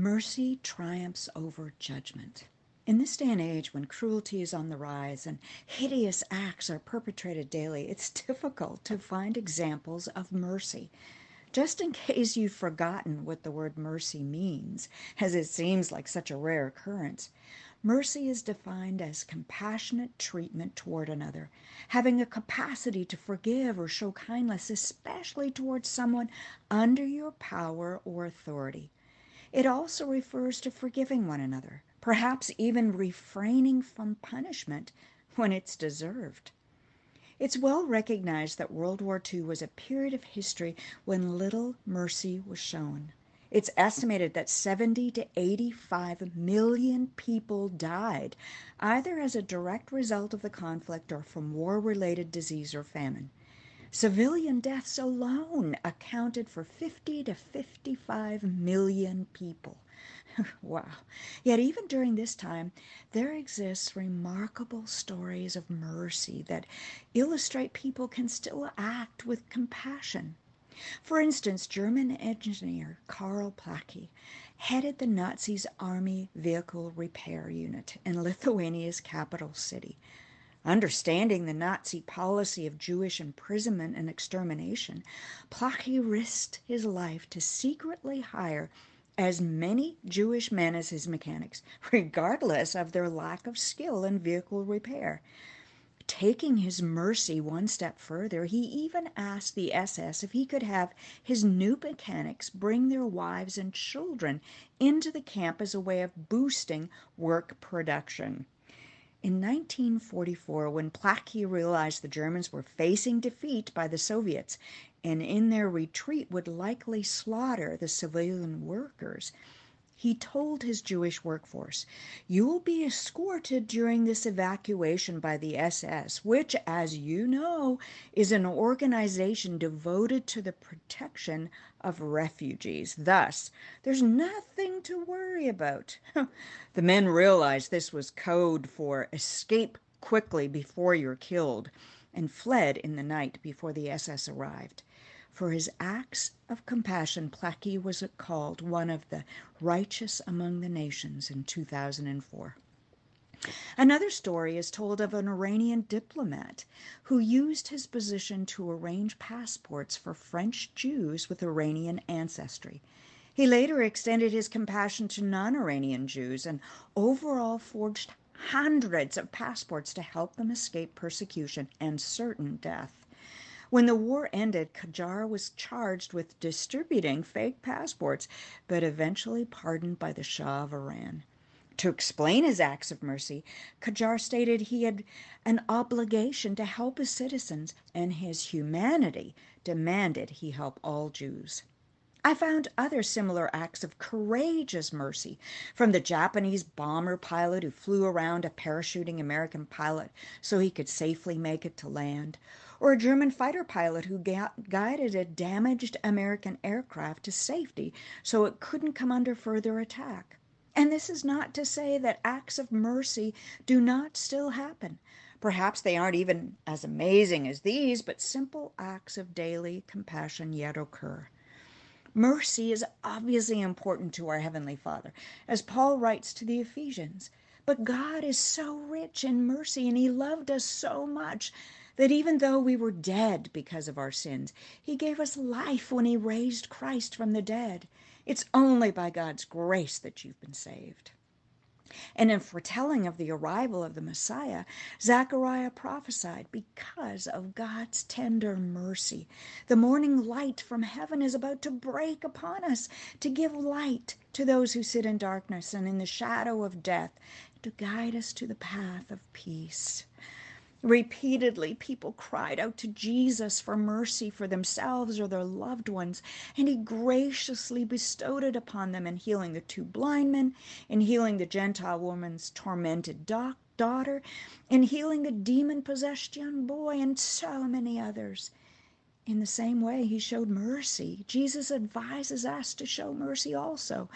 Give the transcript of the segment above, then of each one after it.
Mercy triumphs over judgment. In this day and age, when cruelty is on the rise and hideous acts are perpetrated daily, it's difficult to find examples of mercy. Just in case you've forgotten what the word mercy means, as it seems like such a rare occurrence, mercy is defined as compassionate treatment toward another, having a capacity to forgive or show kindness, especially towards someone under your power or authority. It also refers to forgiving one another, perhaps even refraining from punishment when it's deserved. It's well recognized that World War II was a period of history when little mercy was shown. It's estimated that 70 to 85 million people died, either as a direct result of the conflict or from war related disease or famine. Civilian deaths alone accounted for 50 to 55 million people. wow. Yet, even during this time, there exists remarkable stories of mercy that illustrate people can still act with compassion. For instance, German engineer Karl Plagge headed the Nazis' army vehicle repair unit in Lithuania's capital city. Understanding the Nazi policy of Jewish imprisonment and extermination, Plagge risked his life to secretly hire as many Jewish men as his mechanics, regardless of their lack of skill in vehicle repair. Taking his mercy one step further, he even asked the SS if he could have his new mechanics bring their wives and children into the camp as a way of boosting work production. In 1944, when Plagge realized the Germans were facing defeat by the Soviets and in their retreat would likely slaughter the civilian workers, he told his Jewish workforce, You will be escorted during this evacuation by the SS, which, as you know, is an organization devoted to the protection of refugees. Thus, there's nothing to worry about. the men realized this was code for escape quickly before you're killed and fled in the night before the SS arrived. For his acts of compassion, Plagge was called one of the righteous among the nations in 2004. Another story is told of an Iranian diplomat who used his position to arrange passports for French Jews with Iranian ancestry. He later extended his compassion to non Iranian Jews and overall forged hundreds of passports to help them escape persecution and certain death. When the war ended, Qajar was charged with distributing fake passports, but eventually pardoned by the Shah of Iran. To explain his acts of mercy, Qajar stated he had an obligation to help his citizens, and his humanity demanded he help all Jews. I found other similar acts of courageous mercy from the Japanese bomber pilot who flew around a parachuting American pilot so he could safely make it to land, or a German fighter pilot who guided a damaged American aircraft to safety so it couldn't come under further attack. And this is not to say that acts of mercy do not still happen. Perhaps they aren't even as amazing as these, but simple acts of daily compassion yet occur. Mercy is obviously important to our Heavenly Father, as Paul writes to the Ephesians. But God is so rich in mercy and He loved us so much that even though we were dead because of our sins, He gave us life when He raised Christ from the dead. It's only by God's grace that you've been saved. And in foretelling of the arrival of the Messiah, Zechariah prophesied, Because of God's tender mercy, the morning light from heaven is about to break upon us to give light to those who sit in darkness and in the shadow of death, to guide us to the path of peace. Repeatedly, people cried out to Jesus for mercy for themselves or their loved ones, and he graciously bestowed it upon them in healing the two blind men, in healing the Gentile woman's tormented daughter, in healing the demon possessed young boy, and so many others. In the same way, he showed mercy. Jesus advises us to show mercy also.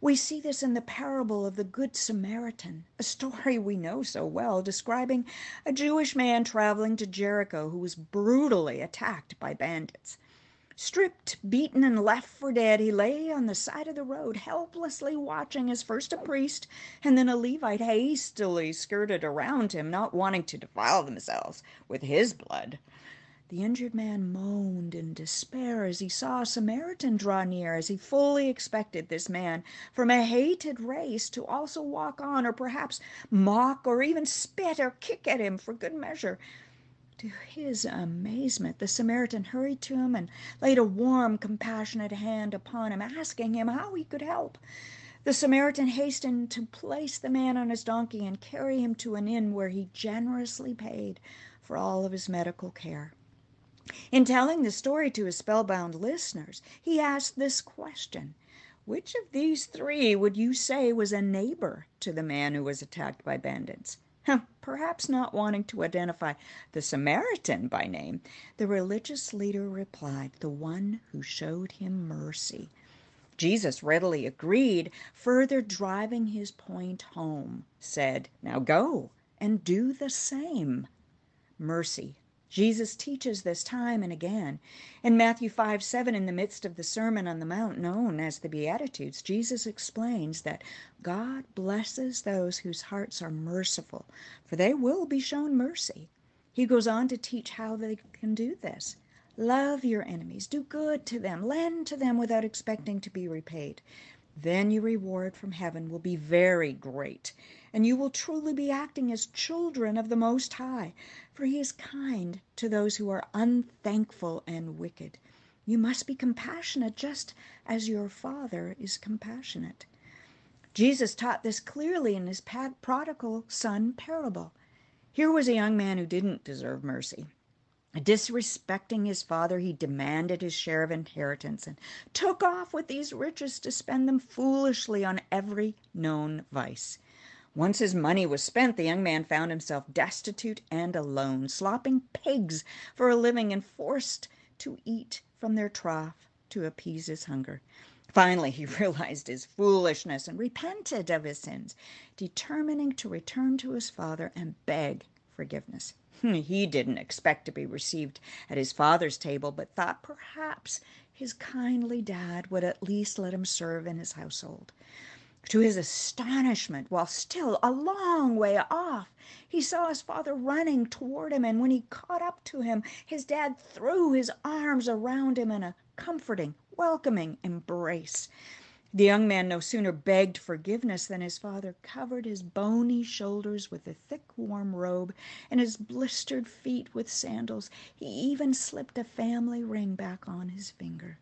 We see this in the parable of the Good Samaritan, a story we know so well, describing a Jewish man traveling to Jericho who was brutally attacked by bandits. Stripped, beaten, and left for dead, he lay on the side of the road, helplessly watching as first a priest and then a Levite hastily skirted around him, not wanting to defile themselves with his blood. The injured man moaned in despair as he saw a Samaritan draw near, as he fully expected this man from a hated race to also walk on, or perhaps mock, or even spit or kick at him for good measure. To his amazement, the Samaritan hurried to him and laid a warm, compassionate hand upon him, asking him how he could help. The Samaritan hastened to place the man on his donkey and carry him to an inn where he generously paid for all of his medical care. In telling the story to his spellbound listeners, he asked this question Which of these three would you say was a neighbor to the man who was attacked by bandits? Perhaps not wanting to identify the Samaritan by name, the religious leader replied, The one who showed him mercy. Jesus readily agreed, further driving his point home, said, Now go and do the same. Mercy Jesus teaches this time and again. In Matthew 5 7, in the midst of the Sermon on the Mount known as the Beatitudes, Jesus explains that God blesses those whose hearts are merciful, for they will be shown mercy. He goes on to teach how they can do this. Love your enemies, do good to them, lend to them without expecting to be repaid. Then your reward from heaven will be very great, and you will truly be acting as children of the Most High, for He is kind to those who are unthankful and wicked. You must be compassionate just as your Father is compassionate. Jesus taught this clearly in his prodigal son parable. Here was a young man who didn't deserve mercy. Disrespecting his father, he demanded his share of inheritance and took off with these riches to spend them foolishly on every known vice. Once his money was spent, the young man found himself destitute and alone, slopping pigs for a living and forced to eat from their trough to appease his hunger. Finally, he realized his foolishness and repented of his sins, determining to return to his father and beg forgiveness. Hmm, he didn't expect to be received at his father's table, but thought perhaps his kindly dad would at least let him serve in his household. To his astonishment, while still a long way off, he saw his father running toward him, and when he caught up to him, his dad threw his arms around him in a comforting, welcoming embrace. The young man no sooner begged forgiveness than his father covered his bony shoulders with a thick, warm robe and his blistered feet with sandals. He even slipped a family ring back on his finger.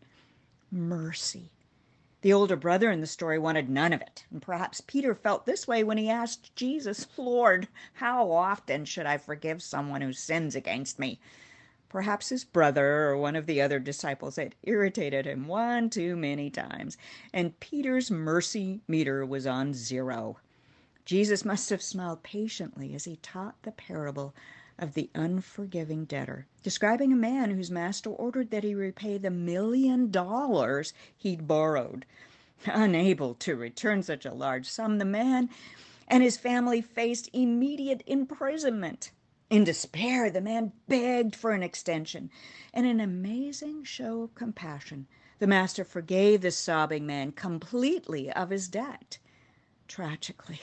Mercy. The older brother in the story wanted none of it, and perhaps Peter felt this way when he asked Jesus, Lord, how often should I forgive someone who sins against me? Perhaps his brother or one of the other disciples had irritated him one too many times, and Peter's mercy meter was on zero. Jesus must have smiled patiently as he taught the parable of the unforgiving debtor, describing a man whose master ordered that he repay the million dollars he'd borrowed. Unable to return such a large sum, the man and his family faced immediate imprisonment. In despair, the man begged for an extension. In an amazing show of compassion, the master forgave the sobbing man completely of his debt. Tragically,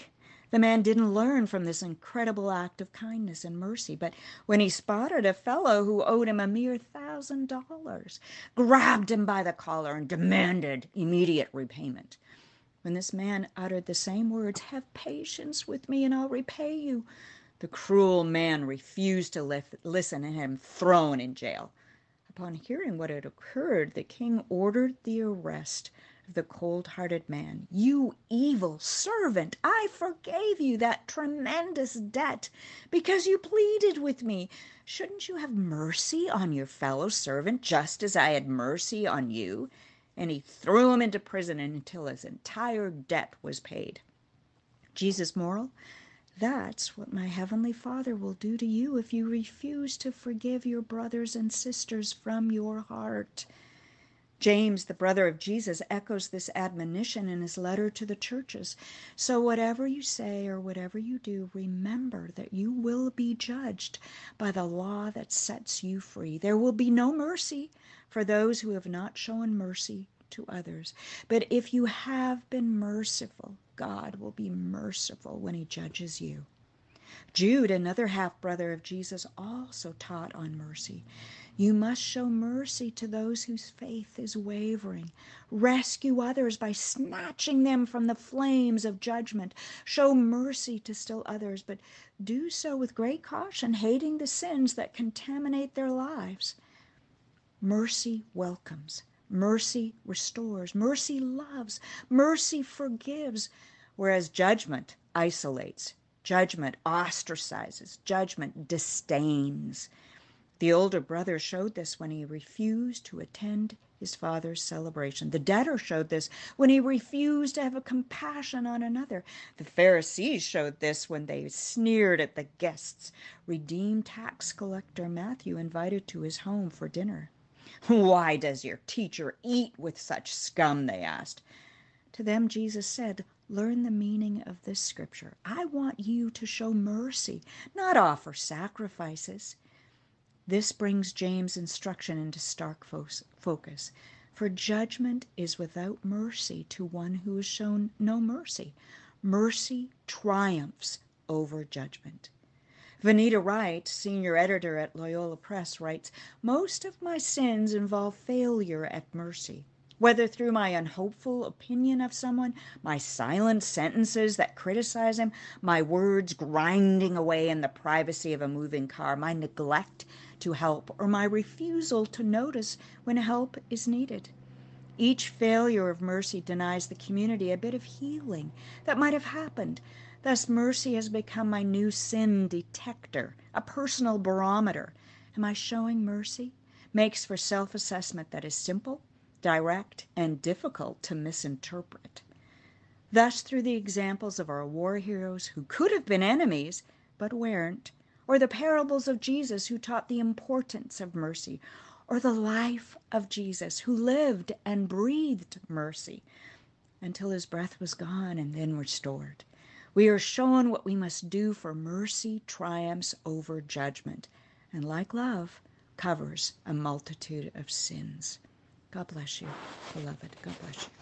the man didn't learn from this incredible act of kindness and mercy, but when he spotted a fellow who owed him a mere thousand dollars, grabbed him by the collar and demanded immediate repayment. When this man uttered the same words, Have patience with me and I'll repay you, the cruel man refused to listen and had him thrown in jail. Upon hearing what had occurred, the king ordered the arrest of the cold hearted man. You evil servant, I forgave you that tremendous debt because you pleaded with me. Shouldn't you have mercy on your fellow servant just as I had mercy on you? And he threw him into prison until his entire debt was paid. Jesus' moral that's what my Heavenly Father will do to you if you refuse to forgive your brothers and sisters from your heart. James, the brother of Jesus, echoes this admonition in his letter to the churches. So, whatever you say or whatever you do, remember that you will be judged by the law that sets you free. There will be no mercy for those who have not shown mercy to others. But if you have been merciful, God will be merciful when he judges you. Jude, another half brother of Jesus, also taught on mercy. You must show mercy to those whose faith is wavering. Rescue others by snatching them from the flames of judgment. Show mercy to still others, but do so with great caution, hating the sins that contaminate their lives. Mercy welcomes, mercy restores, mercy loves, mercy forgives, whereas judgment isolates, judgment ostracizes, judgment disdains. The older brother showed this when he refused to attend his father's celebration. The debtor showed this when he refused to have compassion on another. The Pharisees showed this when they sneered at the guests redeemed tax collector Matthew invited to his home for dinner. Why does your teacher eat with such scum? They asked. To them, Jesus said, Learn the meaning of this scripture. I want you to show mercy, not offer sacrifices. This brings James' instruction into stark focus. For judgment is without mercy to one who has shown no mercy. Mercy triumphs over judgment. Vinita Wright, senior editor at Loyola Press, writes Most of my sins involve failure at mercy. Whether through my unhopeful opinion of someone, my silent sentences that criticize him, my words grinding away in the privacy of a moving car, my neglect to help, or my refusal to notice when help is needed. Each failure of mercy denies the community a bit of healing that might have happened. Thus, mercy has become my new sin detector, a personal barometer. Am I showing mercy? Makes for self assessment that is simple, direct, and difficult to misinterpret. Thus, through the examples of our war heroes who could have been enemies but weren't, or the parables of Jesus who taught the importance of mercy, or the life of Jesus who lived and breathed mercy until his breath was gone and then restored. We are shown what we must do for mercy triumphs over judgment, and like love, covers a multitude of sins. God bless you, beloved. God bless you.